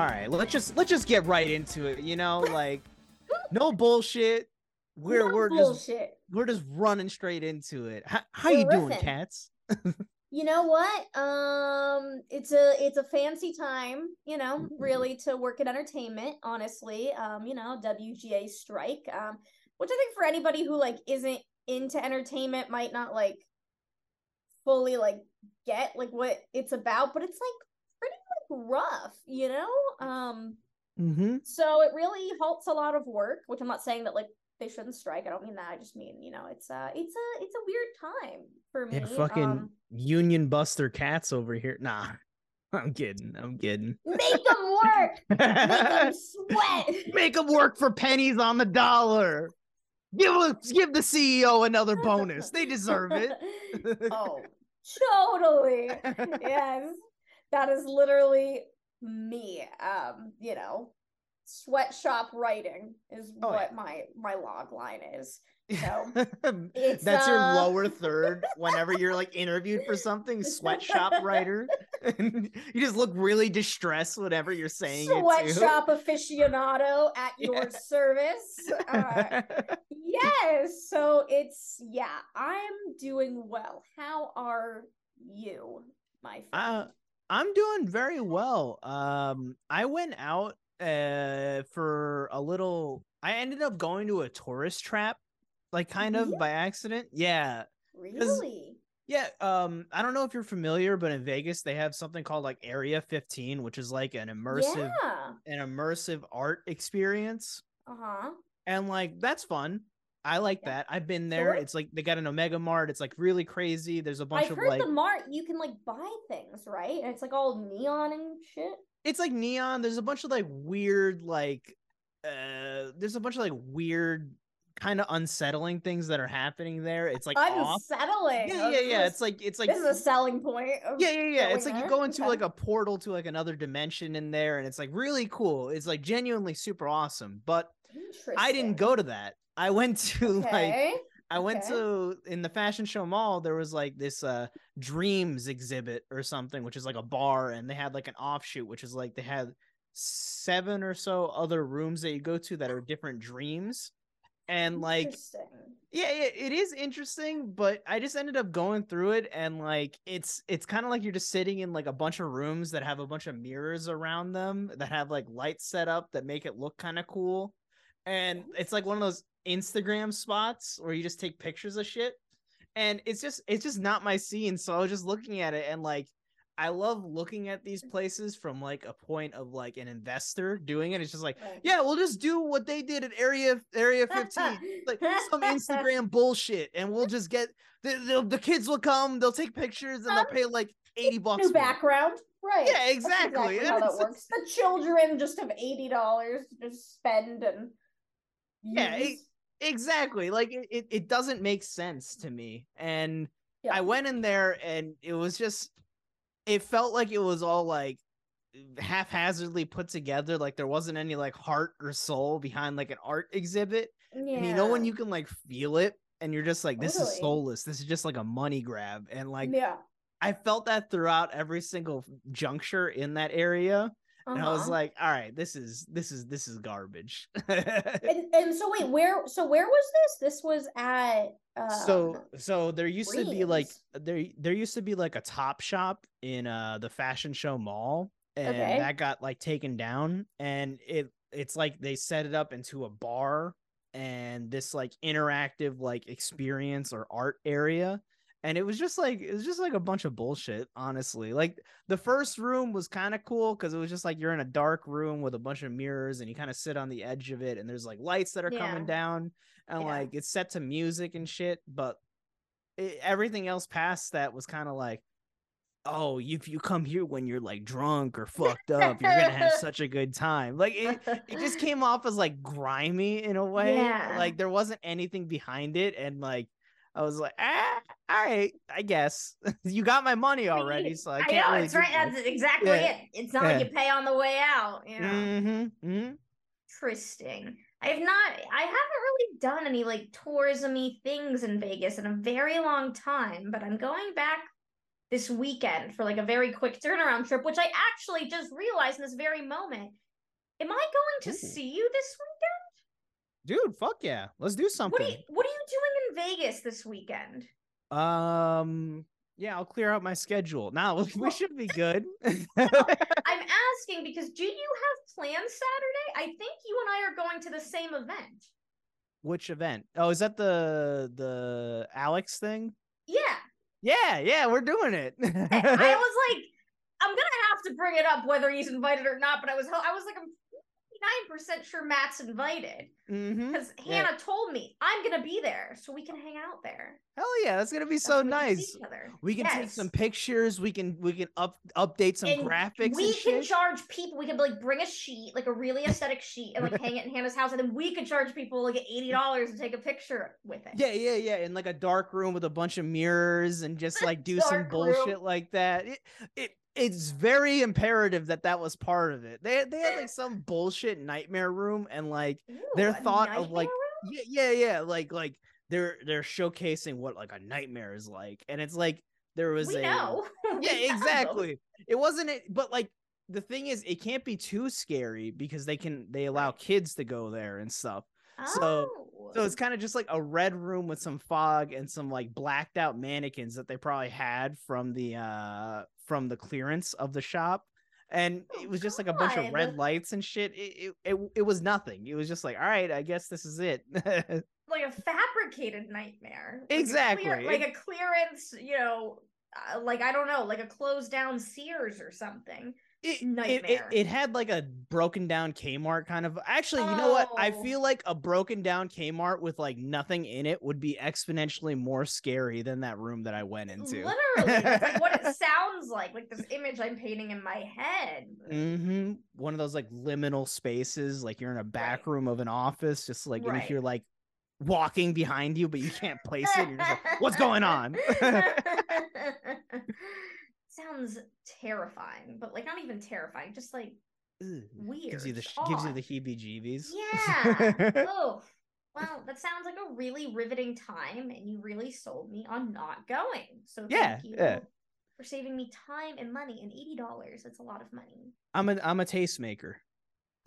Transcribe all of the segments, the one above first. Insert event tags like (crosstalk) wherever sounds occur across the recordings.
All right, let's just let's just get right into it. You know, like (laughs) no bullshit. We're No we're just we're just running straight into it. How, how you doing, cats? You know what? Um, it's a it's a fancy time, you know, really (laughs) to work in entertainment. Honestly, um, you know, WGA strike, um, which I think for anybody who like isn't into entertainment might not like fully like get like what it's about, but it's like rough, you know. Um, Mm-hmm. so it really halts a lot of work, which I'm not saying that like they shouldn't strike. I don't mean that. I just mean you know it's uh it's a it's a weird time for me. Yeah, fucking um, Union Buster cats over here. Nah, (laughs) I'm kidding. I'm kidding. make them work, make them (laughs) sweat. Make them work for pennies on the dollar. Give a- give the CEO another bonus. They deserve it. (laughs) oh, totally. Yes, that is literally me. Um, you know, sweatshop writing is Oh, what yeah. my my log line is. So (laughs) it's, That's your uh, lower (laughs) third whenever you're like interviewed for something, sweatshop (laughs) writer. you just look really distressed whatever you're saying sweatshop aficionado at your service. Uh, yes. So it's yeah, I'm doing well. How are you, my friend? Uh, I'm doing very well. Um, I went out uh for a little. I ended up going to a tourist trap, like kind of Really? by accident. Yeah, really? yeah. Um, I don't know if you're familiar, but in Vegas they have something called like Area 15, which is like an immersive, Yeah. an immersive art experience, Uh-huh. and like that's fun. I like Yeah. that. I've been there. Sure. It's like they got an Omega Mart. It's like really crazy. There's a bunch I've of heard like the mart you can like buy things, right? And it's like all neon and shit. it's like neon there's a bunch of like weird like uh there's a bunch of like weird kind of unsettling things that are happening there it's like off Unsettling. yeah yeah yeah it's like it's like this is a selling point. yeah yeah yeah it's like you go into Okay. like a portal to like another dimension in there and it's like really cool it's like genuinely super awesome but i didn't go to that i went to (laughs) like I went Okay. to in the fashion show mall. There was like this uh dreams exhibit or something, which is like a bar, and they had like an offshoot, which is like they had seven or so other rooms that you go to that are different dreams, and like yeah, yeah, it is interesting, but I just ended up going through it and like it's it's kind of like you're just sitting in like a bunch of rooms that have a bunch of mirrors around them that have like lights set up that make it look kind of cool. And it's like one of those Instagram spots where you just take pictures of shit. And it's just it's just not my scene, so I was just looking at it and like I love looking at these places from like a point of like an investor doing it. It's just like, yeah, we'll just do what they did at Area Area 15 (laughs) like some Instagram bullshit, and we'll just get the, the the kids will come, they'll take pictures, and they'll pay like eighty bucks. New background. Right. Yeah, That's exactly. how that (laughs) works. The children just have eighty dollars to just spend and Yeah, it- Exactly. Like it, it, doesn't make sense to me. And Yeah. I went in there, and it was just, it felt like it was all like haphazardly put together. Like there wasn't any like heart or soul behind like an art exhibit. yeah. And you know when you can like feel it, and you're just like, this is soulless. This is just like a money grab, and like. yeah. I felt that throughout every single juncture in that area. And I was Uh-huh. like, all right, this is this is this is garbage. (laughs) and, and so wait, where so where was this? This was at um, so so there used to be like there there used to be like a Topshop in uh the fashion show mall and Okay. that got like taken down and it it's like they set it up into a bar and this like interactive like experience or art area and it was just like it was just like a bunch of bullshit honestly like the first room was kind of cool because it was just like you're in a dark room with a bunch of mirrors and you kind of sit on the edge of it and there's like lights that are coming down and Yeah. like it's set to music and shit but it, everything else past that was kind of like oh if you come here when you're like drunk or fucked up you're gonna have (laughs) such a good time like it, it just (laughs) came off as like grimy in a way Yeah. like there wasn't anything behind it and like i was like ah all right i guess (laughs) you got my money already so i I, can't know really it's right. That's exactly Yeah. it. It's not like you pay on the way out. You know. Mm-hmm. Mm-hmm. Interesting. I've not. I haven't really done any like tourismy things in Vegas in a very long time, but I'm going back this weekend for like a very quick turnaround trip, which I actually just realized in this very moment. Am I going to see you this weekend? Dude, fuck yeah. Let's do something. What are you What are you doing in Vegas this weekend? Um, yeah, I'll clear out my schedule. Now (laughs) we should be good. (laughs) I'm asking because do you have plans Saturday? I think you and I are going to the same event. Which event? Oh, is that the the Alex thing? Yeah. Yeah, yeah, we're doing it. (laughs) I was like, I'm gonna have to bring it up whether he's invited or not, but I was I was like, I'm 99% sure Matt's invited hmm because Yeah. Hannah told me I'm gonna be there, so we can hang out there. Hell yeah, that's gonna be That's so when we can see nice. We can take some pictures. We can we can up update some And graphics. We can shit. charge people. We can like bring a sheet, like a really aesthetic sheet, and like hang it in Hannah's house, and then we could charge people like eighty (laughs) dollars to take a picture with it. Yeah, yeah, yeah. In like a dark room with a bunch of mirrors and just like do some Dark room. bullshit like that. It, it it's very imperative that that was part of it. They they had like some bullshit nightmare room and like their thought of, like, room? yeah, yeah, yeah. Like like they're they're showcasing what like a nightmare is like, and it's like there was we a know. (laughs) Yeah exactly. It wasn't it, but like the thing is, it can't be too scary because they can they allow kids to go there and stuff. So- Oh. So it's kind of just like a red room with some fog and some like blacked out mannequins that they probably had from the uh from the clearance of the shop. And Oh, it was just like a bunch of red lights and shit. It, it it it was nothing. It was just like, all right, I guess this is it. (laughs) like a fabricated nightmare. Like a Exactly. clear- like a clearance, you know, uh, like I don't know, like a closed down Sears or something. It, it, it, it had like a broken down Kmart kind of actually you know what i Oh. feel like a broken down kmart with like nothing in it would be exponentially more scary than that room that i went into Literally, like what it (laughs) sounds like. Like this image I'm painting in my head. hmm One of those like liminal spaces, like you're in a back Right. room of an office, just like and if Right. you're like walking behind you, but you can't place it. You're just like, What's (laughs) going on? (laughs) Sounds terrifying, but like not even terrifying, just like Ugh, weird. gives you the gives you the heebie-jeebies. Yeah. (laughs) oh, well, that sounds like a really riveting time, and you really sold me on not going. So thank Yeah, you yeah. for saving me time and money. And eighty dollars, That's a lot of money. I'm a I'm a tastemaker.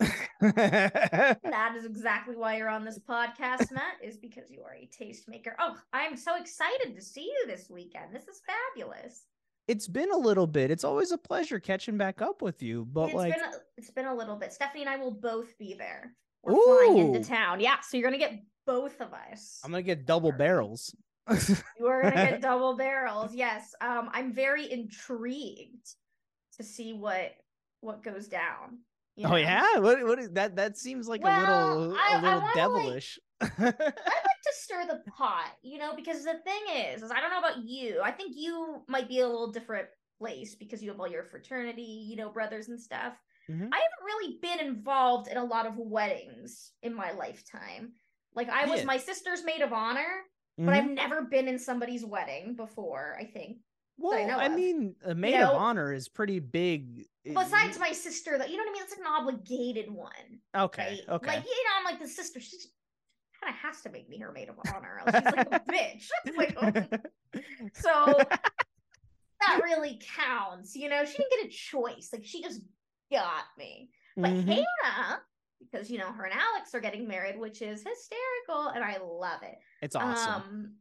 (laughs) That is exactly why you're on this podcast, Matt, is because you are a tastemaker. Oh, I'm so excited to see you this weekend. This is fabulous. It's been a little bit. It's always a pleasure catching back up with you, but it's like been a, it's been a little bit. Stephanie and I will both be there. We're flying into town. Yeah, so you're gonna get both of us. I'm gonna get double barrels. (laughs) You are gonna get double barrels. Yes. Um, I'm very intrigued to see what what goes down. you oh yeah, what what is that? That seems like a little I- a little like- devilish. (laughs) Like to stir the pot, you know, because the thing is, is I don't know about you. I think you might be a little different place because you have all your fraternity, you know, brothers and stuff. Mhm. I haven't really been involved in a lot of weddings in my lifetime. Like I was Yeah. my sister's maid of honor, Mhm. but I've never been in somebody's wedding before, I think. Well, I I mean, a maid know? of honor is pretty big. Besides my sister, though, you know what I mean? It's like an obligated one. okay, Right? okay. Like, you know, I'm like the sister, she kind of has to make me her maid of honor. She's like a (laughs) bitch. (laughs) Like, oh. so (laughs) that really counts. You know, she didn't get a choice. Like she just got me. But Mhm. Hannah, because you know, her and Alex are getting married, which is hysterical, and I love it. it's awesome. Um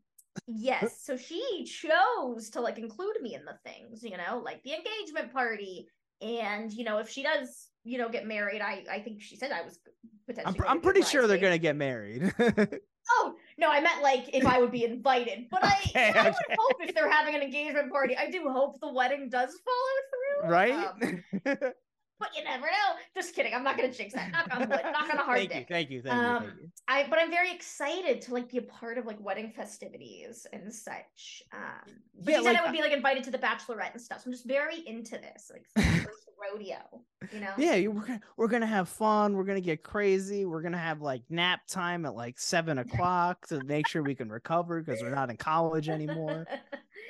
yes, so she chose to like include me in the things, you know, like the engagement party. And you know, if she does, you know, get married, I I think she said I was potentially. I'm, going I'm to pretty sure they're gonna get married. (laughs) Oh no, I meant like if I would be invited. But I, (laughs) Okay, I would hope if they're having an engagement party, I do hope the wedding does follow through. right? Um, (laughs) but you never know. Just kidding. I'm not gonna jinx that. Knock on wood. (laughs) Knock on a hard thank you, thank you, thank you, Um, thank you. I but I'm very excited to like be a part of like wedding festivities and such. Um, Yeah, she said like, I would be like invited to the bachelorette and stuff. So I'm just very into this, like first (laughs) rodeo. You know? Yeah, you- we're gonna we're gonna have fun. We're gonna get crazy. We're gonna have like nap time at like seven o'clock to make sure we can recover because we're not in college anymore.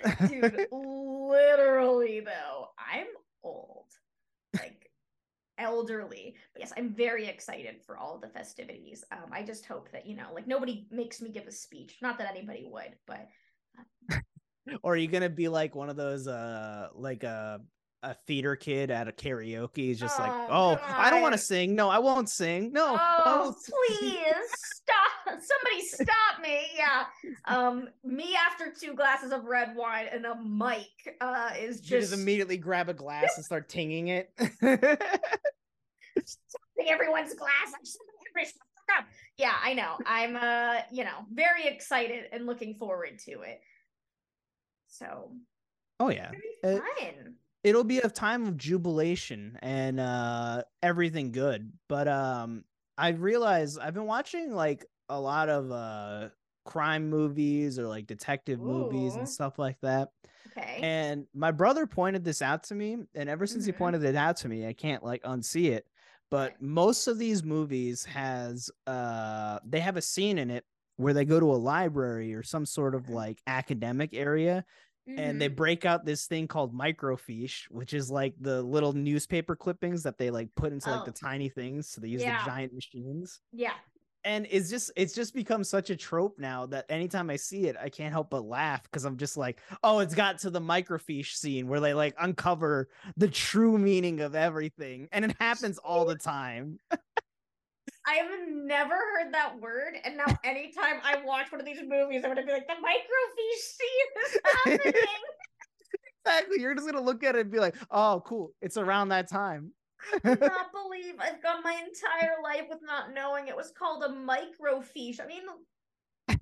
(laughs) Dude, literally though, I'm old. Elderly. But yes, I'm very excited for all the festivities. Um, I just hope that, you know, like nobody makes me give a speech. Not that anybody would, but uh, or are you gonna be like one of those uh like a a theater kid at a karaoke? Just like, Oh, oh, I don't want to sing. No, I won't sing. No. Oh, (laughs) please stop. (laughs) Somebody stop me. Yeah. Um, me after two glasses of red wine and a mic uh is You just, just immediately grab a glass and start tinging it. (laughs) Everyone's glass. I'm just everybody shut the fuck up. Yeah, I know. I'm uh, you know, very excited and looking forward to it. So oh yeah. it'll be Uh, fun. it'll be a time of jubilation and uh everything good but um i realize i've been watching like a lot of uh crime movies or like detective movies and stuff like that Okay. and my brother pointed this out to me and ever since he Mhm. pointed it out to me i can't like unsee it but most of these movies has uh they have a scene in it where they go to a library or some sort of like academic area and they Mhm. break out this thing called microfiche, which is like the little newspaper clippings that they like put into like the Oh. tiny things. So they use Yeah. the giant machines. yeah. And it's just it's just become such a trope now that anytime I see it, I can't help but laugh because I'm just like, oh, it's got to the microfiche scene where they like uncover the true meaning of everything. And it happens all the time. (laughs) I have never heard that word, and now anytime I watch one of these movies, I'm gonna be like, the microfiche scene is (laughs) happening. exactly. You're just gonna look at it and be like, oh, cool. It's around that time. I (laughs) cannot believe I've gone my entire life with not knowing it was called a microfiche. I mean,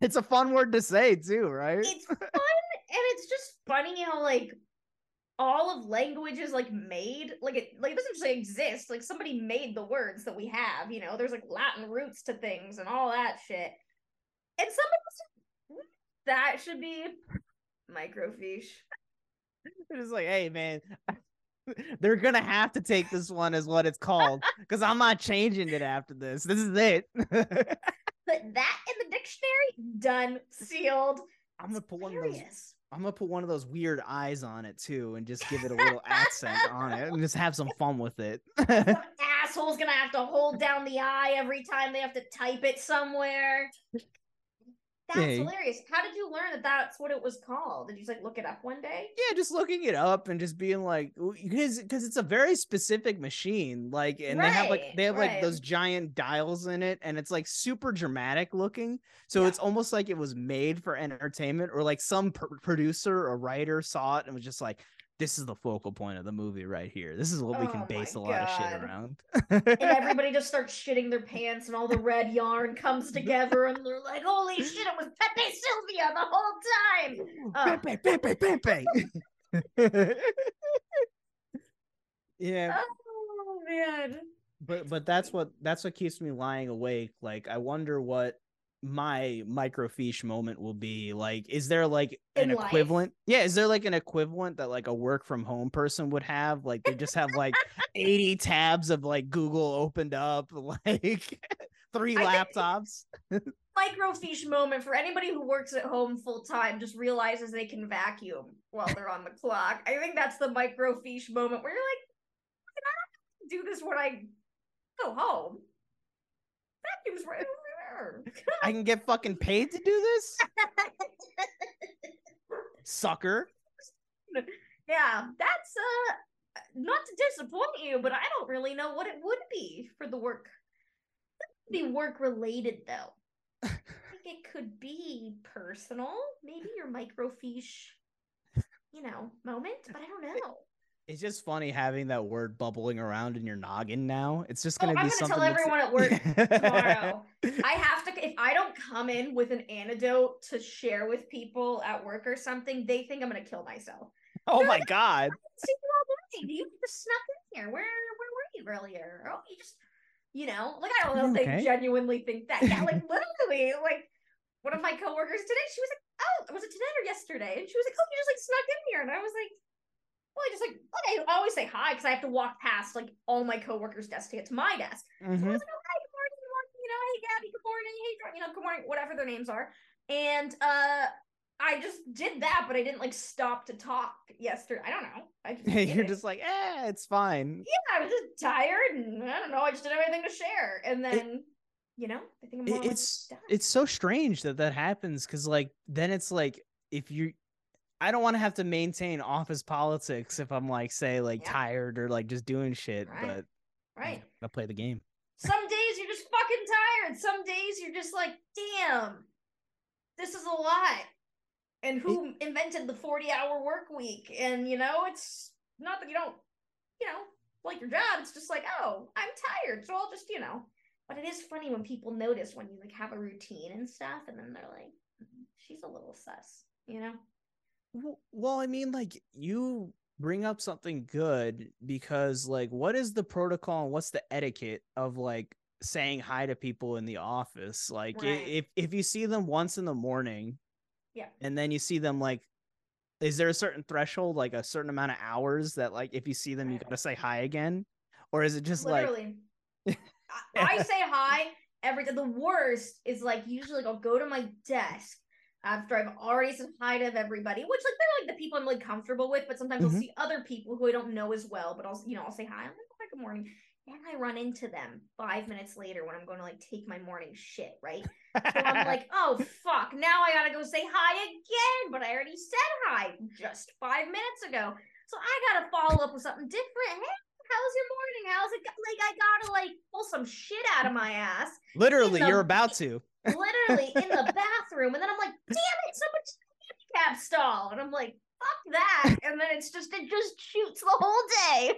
it's a fun word to say too, right? it's fun and it's just funny how like all of language is like made like it like it doesn't just like exist like somebody made the words that we have you know there's like latin roots to things and all that shit and somebody that should be microfiche They're just like, hey man, (laughs) they're gonna have to take this one as what it's called because I'm not changing it after this. This is it. (laughs) put that in the dictionary done sealed I'm gonna put one of those. I'm gonna put one of those weird eyes on it too, and just give it a little accent on it, and just have some fun with it. Some (laughs) asshole's gonna have to hold down the eye every time they have to type it somewhere. That's hilarious. How did you learn that that's what it was called? Did you just like look it up one day? yeah, just looking it up and just being like, because because it's a very specific machine, like, and they have like they have like those giant dials in it, and it's like super dramatic looking. So Yeah. it's almost like it was made for entertainment, or like some pr- producer or writer saw it and was just like, "This is the focal point of the movie right here. This is what we Oh can my base a lot of shit around." And (laughs) everybody just starts shitting their pants, and all the red yarn comes (laughs) together, and they're like, "Holy shit! It was Pepe Silvia the whole time." Oh. Pepe, Pepe, Pepe. (laughs) yeah, Oh man. but but that's what that's what keeps me lying awake like i wonder what my microfiche moment will be like is there like an In life? equivalent yeah is there like an equivalent that like a work from home person would have like they just have like (laughs) 80 tabs of like google opened up (laughs) like three I laptops (laughs) microfiche moment for anybody who works at home full time just realizes they can vacuum while they're on the clock. I think that's the microfiche moment where you're like, "Why not do this when I go home? Vacuum's right over i can get fucking paid to do this sucker yeah, that's uh not to disappoint you, but I don't really know what it would be for the work. It be work related though. (laughs) I think it could be personal, maybe your microfiche, you know, moment, but I don't know. It's just funny having that word bubbling around in your noggin now it's just Oh, gonna be something I'm gonna tell everyone at work tomorrow. I have to if I don't come in with an antidote to share with people at work or something, they think I'm gonna kill myself. oh my god See you all morning. You just snuck in here. Where where were you earlier? Oh, you just you know, like I don't know if mm, they genuinely think that. Yeah, like (laughs) literally, like one of my coworkers today, she was like, Oh, was it today or yesterday? And she was like, Oh, you just like snuck in here. And I was like, Well, I just like okay, I always say hi because I have to walk past like all my coworkers' desks to get to my desk. So I was like, oh, hi, good morning, good morning, you know, hey Gabby, good morning, hey Jordan, you know, good morning, whatever their names are. And uh I just did that, but I didn't like stop to talk yesterday. I don't know. I just (laughs) You're it. just like, eh, it's fine. yeah, I was just tired and I don't know, I just didn't have anything to share. And then, you know, I think I'm more It- or less it's it's so strange that that happens because like then it's like if you I don't want to have to maintain office politics if I'm like, say, like Yeah. tired or like just doing shit. Right. But Right. I play the game. Some days you're just fucking tired. Some days you're just like, damn, this is a lot. And who invented the 40 hour work week? And you know, it's not that you don't, you know, like your job. It's just like, oh, I'm tired. So I'll just, you know. But it is funny when people notice when you like have a routine and stuff, and then they're like, "Mm, she's a little sus, you know? Well, I mean, like you bring up something good because, like, what is the protocol and what's the etiquette of like saying hi to people in the office? Like, Right. if if you see them once in the morning, Yeah. and then you see them like, is there a certain threshold, like a certain amount of hours that like if you see them, you gotta say hi again, or is it just like Literally. (laughs) I, I say hi every the worst is like usually like I'll go to my desk after I've already said hi to everybody, which like they're like the people I'm like comfortable with, but sometimes Mhm. I'll see other people who I don't know as well, but I'll you know, I'll say hi, I'm like, oh, good morning. Then I run into them five minutes later when I'm going to like take my morning shit, right? So I'm (laughs) like, oh fuck, now I gotta go say hi again, but I already said hi just five minutes ago. So I gotta follow up with something different. Hey, how's your morning? How's it go? Like I gotta like pull some shit out of my ass, literally the- you're about to? Literally in the bathroom, and then I'm like, damn it, someone's handicap stall, and I'm like, fuck that, and then it's just it just shoots the whole day.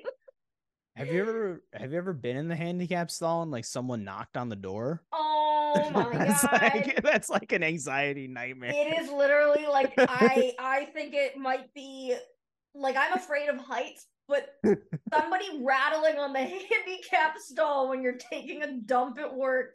Have you ever have you ever been in the handicap stall and like someone knocked on the door? Oh (laughs) my that's god. like that's like an anxiety nightmare. It is literally like (laughs) I I think it might be like I'm afraid of heights, but somebody rattling on the (laughs) handicap stall when you're taking a dump at work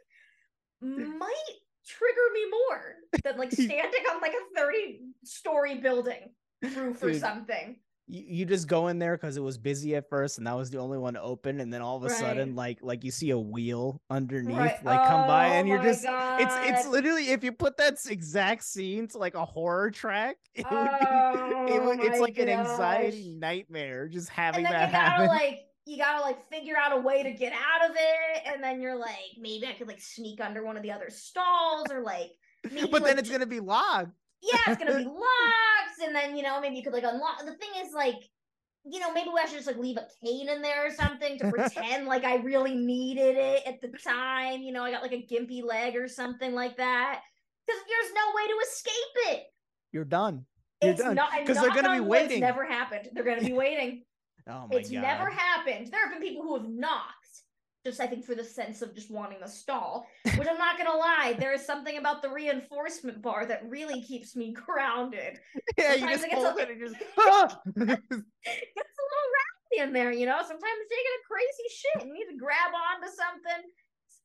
might trigger me more than like (laughs) standing on like a 30 story building roof or Dude, something. you, you just go in there because it was busy at first and that was the only one open and then all of a Right. sudden like like you see a wheel underneath Right. like come by Oh and you're just it's it's literally if you put that exact scene to like a horror track (laughs) it would be it Oh would, it's like an anxiety nightmare just having that you gotta happen like you gotta like figure out a way to get out of it and then you're like maybe i could like sneak under one of the other stalls or like maybe, but then like, it's gonna be locked yeah it's gonna be (laughs) locked and then you know maybe you could like unlock the thing is like you know maybe i should just like leave a cane in there or something to (laughs) pretend like i really needed it at the time you know i got like a gimpy leg or something like that because there's no way to escape it. You're done. You're it's done. because they're gonna be on wood, it's waiting. never happened. They're gonna be waiting oh my it's god never happened. There have been people who have knocked, just I think for the sense of just wanting the stall. Which I'm not gonna lie, there is something about the reinforcement bar that really keeps me grounded. (laughs) yeah you sometimes just it gets hold a- it and just (laughs) (laughs) ah! It's a little rowdy in there, you know. Sometimes they get a crazy shit and you need to grab onto something.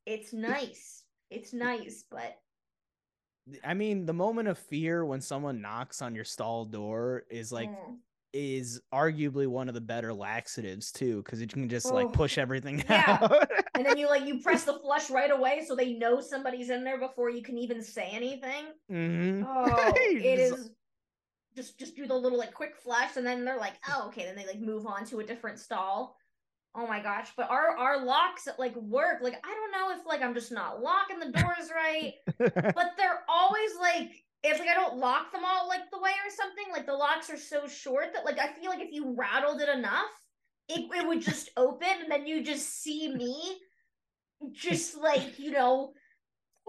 It's nice. It's nice, but I mean, the moment of fear when someone knocks on your stall door is like mm. Is arguably one of the better laxatives too, because you can just like Oh, push everything (laughs) yeah. out. and then you like you press the flush right away so they know somebody's in there before you can even say anything. Mhm. Oh, (laughs) it just- is just just do the little like quick flush, and then they're like, oh okay, then they like move on to a different stall. Oh my gosh, but our our locks like work, like I don't know if like I'm just not locking the doors right, (laughs) but they're always like if like I don't lock them all like the way or something, like the locks are so short that like I feel like if you rattled it enough, it, it would just (laughs) open and then you just see me just like, you know,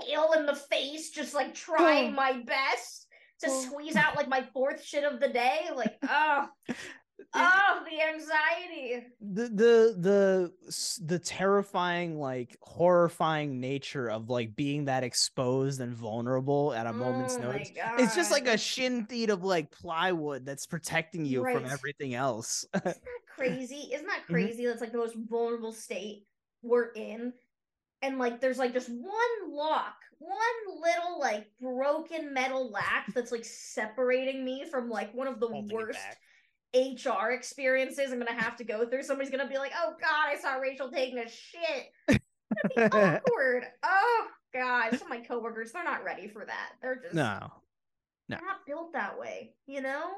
pale in the face, just like trying oh. my best to Oh. squeeze out like my fourth shit of the day. Like, (laughs) oh, oh, (laughs) the anxiety. the the the the terrifying like horrifying nature of like being that exposed and vulnerable at a moment's Oh my notice it's just like a God. shin feet of like plywood that's protecting you from everything else Isn't that (laughs) crazy? Isn't that Mhm. crazy? That's like the most vulnerable state we're in. And like there's like just one lock, one little like broken metal lack that's like separating me from like one of the Holding worst. HR experiences I'm gonna have to go through. Somebody's gonna be like, "Oh God, I saw Rachel taking a shit." Be (laughs) awkward. Oh God, some of my coworkers they're not ready for that. They're just no no, they're not built that way. You know?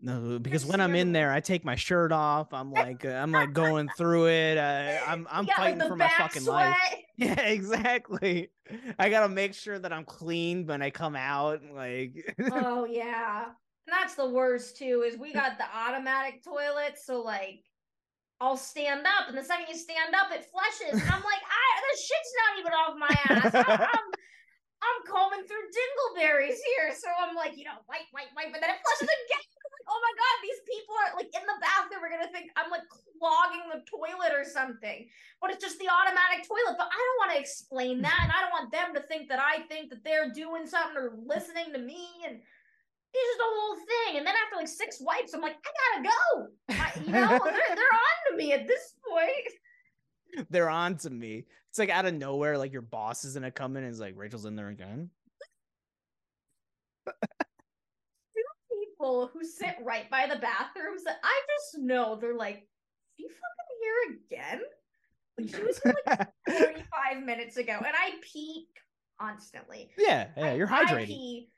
No, because when I'm in there, I take my shirt off. I'm like, uh, I'm like going through it. Uh, I'm, I'm got, like, fighting the for my fucking life. (laughs) Yeah, exactly. I gotta make sure that I'm clean when I come out. Like, oh yeah. And that's the worst too, is we got the automatic toilet, so like I'll stand up, and the second you stand up, it flushes. And I'm like, I the shit's not even off my ass. I, (laughs) I'm I'm combing through dingleberries here. So I'm like, you know, wipe, wipe, wipe, and then it flushes again. Like, oh my god, these people are like in the bathroom We're gonna think I'm like clogging the toilet or something. But it's just the automatic toilet. But I don't want to explain that, and I don't want them to think that I think that they're doing something or listening to me and it's just a whole thing. And then after like six wipes, I'm like, I gotta go. I, you know, (laughs) they're they're on to me at this point they're on to me. It's like out of nowhere, like your boss is gonna come in and is like, Rachel's in there again. (laughs) Two people who sit right by the bathrooms that I just know they're like, she fucking here again? Like she was here like (laughs) 45 minutes ago, and I pee constantly. Yeah, yeah, you're hydrated. I pee,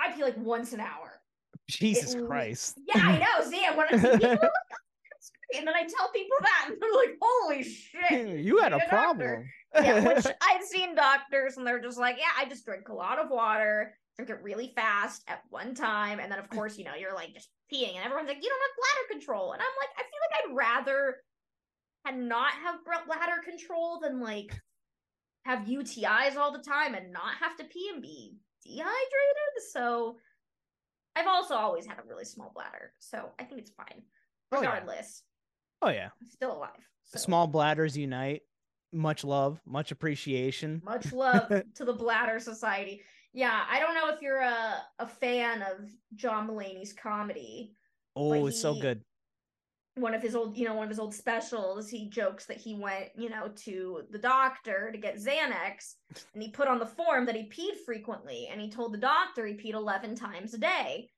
I pee like once an hour. Jesus It- Christ. Yeah, I know. See, I want to see people "Oh, that's great." and then I tell people that, and they're like, "Holy shit, (laughs) you had need a problem. yeah, which (laughs) I've seen doctors and they're just like, yeah, I just drink a lot of water, drink it really fast at one time, and then of course, you know, you're like just peeing, and everyone's like, you don't have bladder control, and I'm like, I feel like I'd rather had not have bladder control than like have UTIs all the time and not have to pee and be dehydrated. So I've also always had a really small bladder, so I think it's fine. Oh, yeah. Regardless, Oh yeah. I'm still alive. So. Small bladders unite. Much love, much appreciation. Much love (laughs) to the Bladder Society. Yeah, I don't know if you're a, a fan of John Mulaney's comedy. Oh, it's so good. One of his old, you know, one of his old specials, he jokes that he went, you know, to the doctor to get Xanax and he put on the form that he peed frequently and he told the doctor he peed 11 times a day.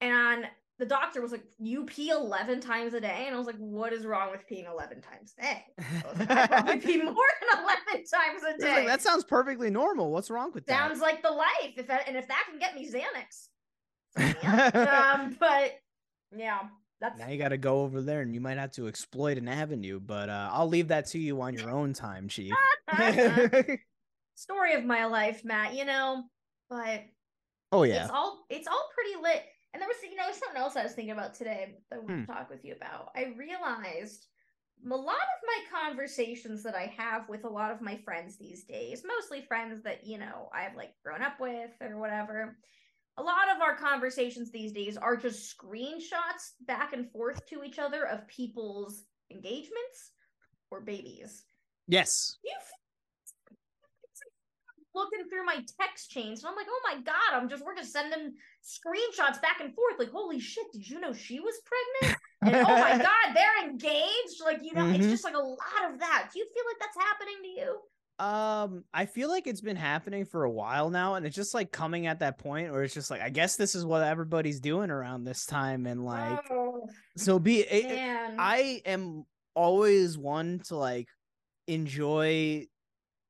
And the doctor was like, You pee 11 times a day? And I was like, What is wrong with peeing 11 times a day? (laughs) I like, I probably pee more than 11 times a day. like, that sounds perfectly normal. What's wrong with that? Sounds like the life. If that, and if that can get me Xanax, (laughs) um, but yeah, that's now you got to go over there, and you might have to exploit an avenue. But uh, I'll leave that to you on your own time, Chief. (laughs) (laughs) story of my life, Matt. You know, but oh yeah. it's all it's all pretty lit. And there was you know something else I was thinking about today that I want Hmm. to talk with you about. I realized a lot of my conversations that I have with a lot of my friends these days, mostly friends that you know I've like grown up with or whatever. A lot of our conversations these days are just screenshots back and forth to each other of people's engagements or babies Yes. you looking through my text chains and I'm like, oh my god, I'm just we're just sending screenshots back and forth. Like, holy shit, did you know she was pregnant? And oh my (laughs) god, they're engaged. Like, you know, it's Mhm. just like a lot of that. Do you feel like that's happening to you? Um, I feel like it's been happening for a while now, and it's just like coming at that point where it's just like, I guess this is what everybody's doing around this time, and like, oh so be it, man. I am always one to like enjoy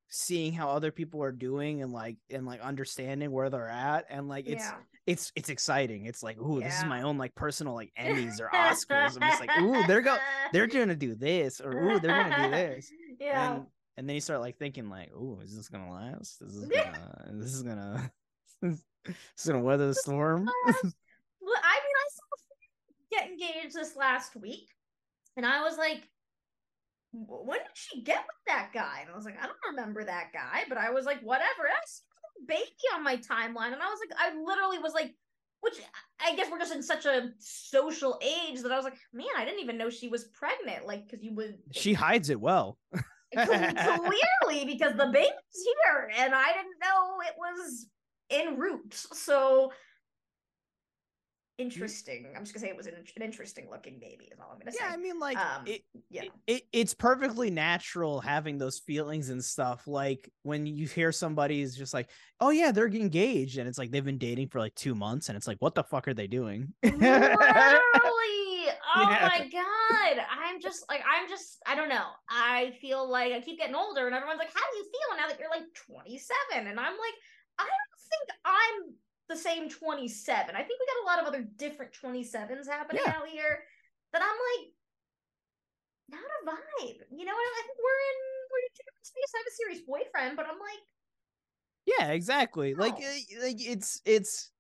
seeing how other people are doing and like and like understanding where they're at and like it's yeah. it's it's exciting it's like ooh this is my own like personal like emmys or oscars i'm just like ooh they're go (laughs) they're gonna do this or ooh they're gonna do this Yeah. and and then you start like thinking like oh, is this gonna last is this gonna this is gonna (laughs) this is gonna weather the storm (laughs) Well, I mean, I saw a get engaged this last week, and I was like, "When did she get with that guy?" And I was like, "I don't remember that guy," but I was like, "Whatever." I saw a baby on my timeline, and I was like, I literally was like, which I guess we're just in such a social age that I was like, "Man, I didn't even know she was pregnant." Like, because you would she hides it well (laughs) clearly because the baby's here, and I didn't know it was en route. So interesting. I'm just gonna say it was an, an interesting looking baby. Is all I'm gonna say. yeah i mean like Um, it, yeah. it, it it's perfectly natural having those feelings and stuff like when you hear somebody's just like oh yeah they're engaged and it's like they've been dating for like two months and it's like what the fuck are they doing (laughs) Literally. (laughs) Oh Yeah. my god. I'm just like I'm just I don't know. I feel like I keep getting older and everyone's like, How do you feel now that you're like 27? And I'm like, I don't think I'm the same 27. I think we got a lot of other different 27s happening Yeah. out here that I'm like not a vibe. You know what? I think we're in we're in two different spaces. I have a serious boyfriend, but I'm like, yeah exactly like No. uh, like it's it's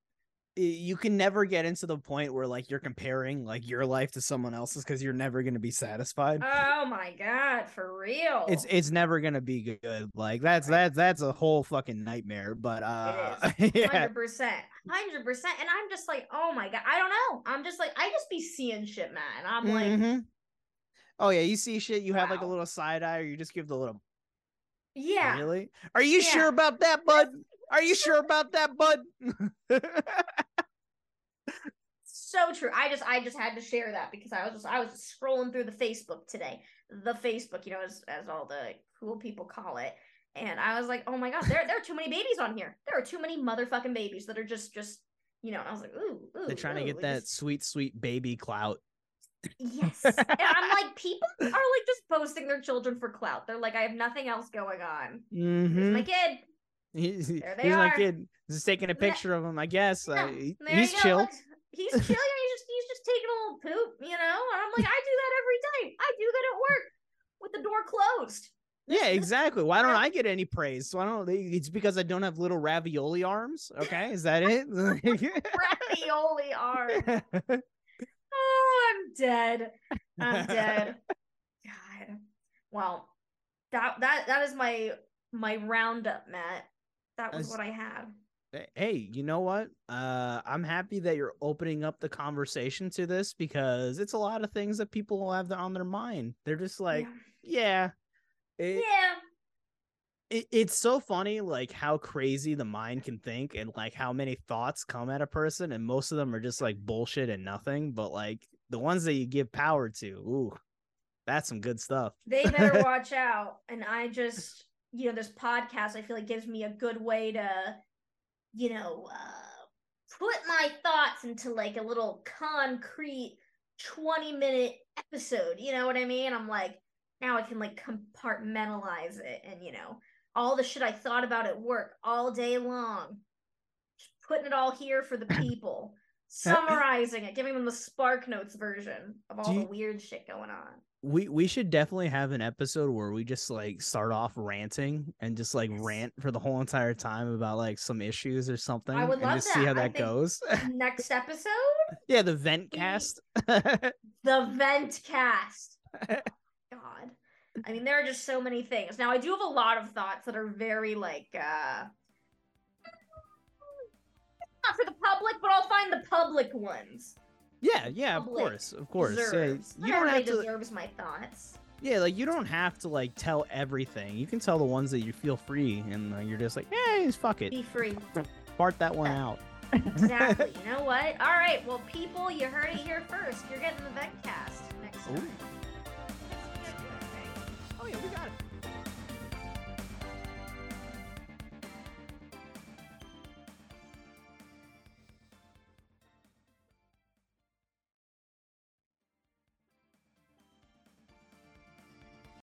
you can never get into the point where like you're comparing like your life to someone else's because you're never gonna be satisfied. Oh my god, for real. It's it's never gonna be good. Like that's that's that's a whole fucking nightmare. But uh, (laughs) yeah, hundred percent, hundred percent. And I'm just like, oh my god, I don't know. I'm just like, I just be seeing shit, man. I'm like, mm-hmm. oh yeah, you see shit. You have like a little side eye, or you just give the little. yeah, Really? Are you Yeah. sure about that, bud? Are you sure about that, bud? so true. I just, I just had to share that because I was just, I was just scrolling through the Facebook today, the Facebook, you know, as as all the cool people call it. And I was like, oh my god, there there are too many babies on here. There are too many motherfucking babies that are just just you know. And I was like, ooh, ooh. They're trying to get that just- sweet, sweet baby clout. Yes. (laughs) and I'm like, people are like just posting their children for clout. They're like, I have nothing else going on. Here's Mm-hmm. my kid. He's, here's my kid. Just taking a picture of him, I guess. Yeah, Uh, he- he's chill. He's chilling. he's just he's just taking a little poop, you know. And I'm like, I do that every day. I do that at work with the door closed. Yeah, (laughs) exactly. Why don't I get any praise? So I don't. It's because I don't have little ravioli arms. Okay, is that it? (laughs) Ravioli arms. (laughs) Oh, I'm dead. I'm dead. God. Well, that that that is my my roundup, Matt. That was As- what I had. hey, you know what? Uh, I'm happy that you're opening up the conversation to this because it's a lot of things that people have on their mind. They're just like, yeah, yeah. it, yeah. it, it's so funny like how crazy the mind can think and like how many thoughts come at a person and most of them are just like bullshit and nothing but like the ones that you give power to ooh that's some good stuff they better (laughs) watch out. And I just, you know, this podcast I feel like gives me a good way to, you know, uh, put my thoughts into like a little concrete 20 minute episode. You know what I mean? I'm like, now I can like compartmentalize it and, you know, all the shit I thought about at work all day long, just putting it all here for the (clears throat) people. Summarizing it, giving them the Spark Notes version of all Do the weird shit going on. We we should definitely have an episode where we just like start off ranting and just like rant for the whole entire time about like some issues or something I would love just see how that goes. (laughs) Next episode? yeah the vent cast the (laughs) vent cast (laughs) god. I mean there are just so many things. Now i do have a lot of thoughts that are very like uh not for the public but i'll find the public ones yeah yeah of course of course. Yeah, you Not don't have everybody to deserves my thoughts. Yeah, like you don't have to like tell everything. You can tell the ones that you feel free, and uh, you're just like, hey, just fuck it, be free. Fart that one out. exactly. (laughs) You know what? All right well people you heard it here first. You're getting the vent cast next Ooh. time. Oh yeah, we got it.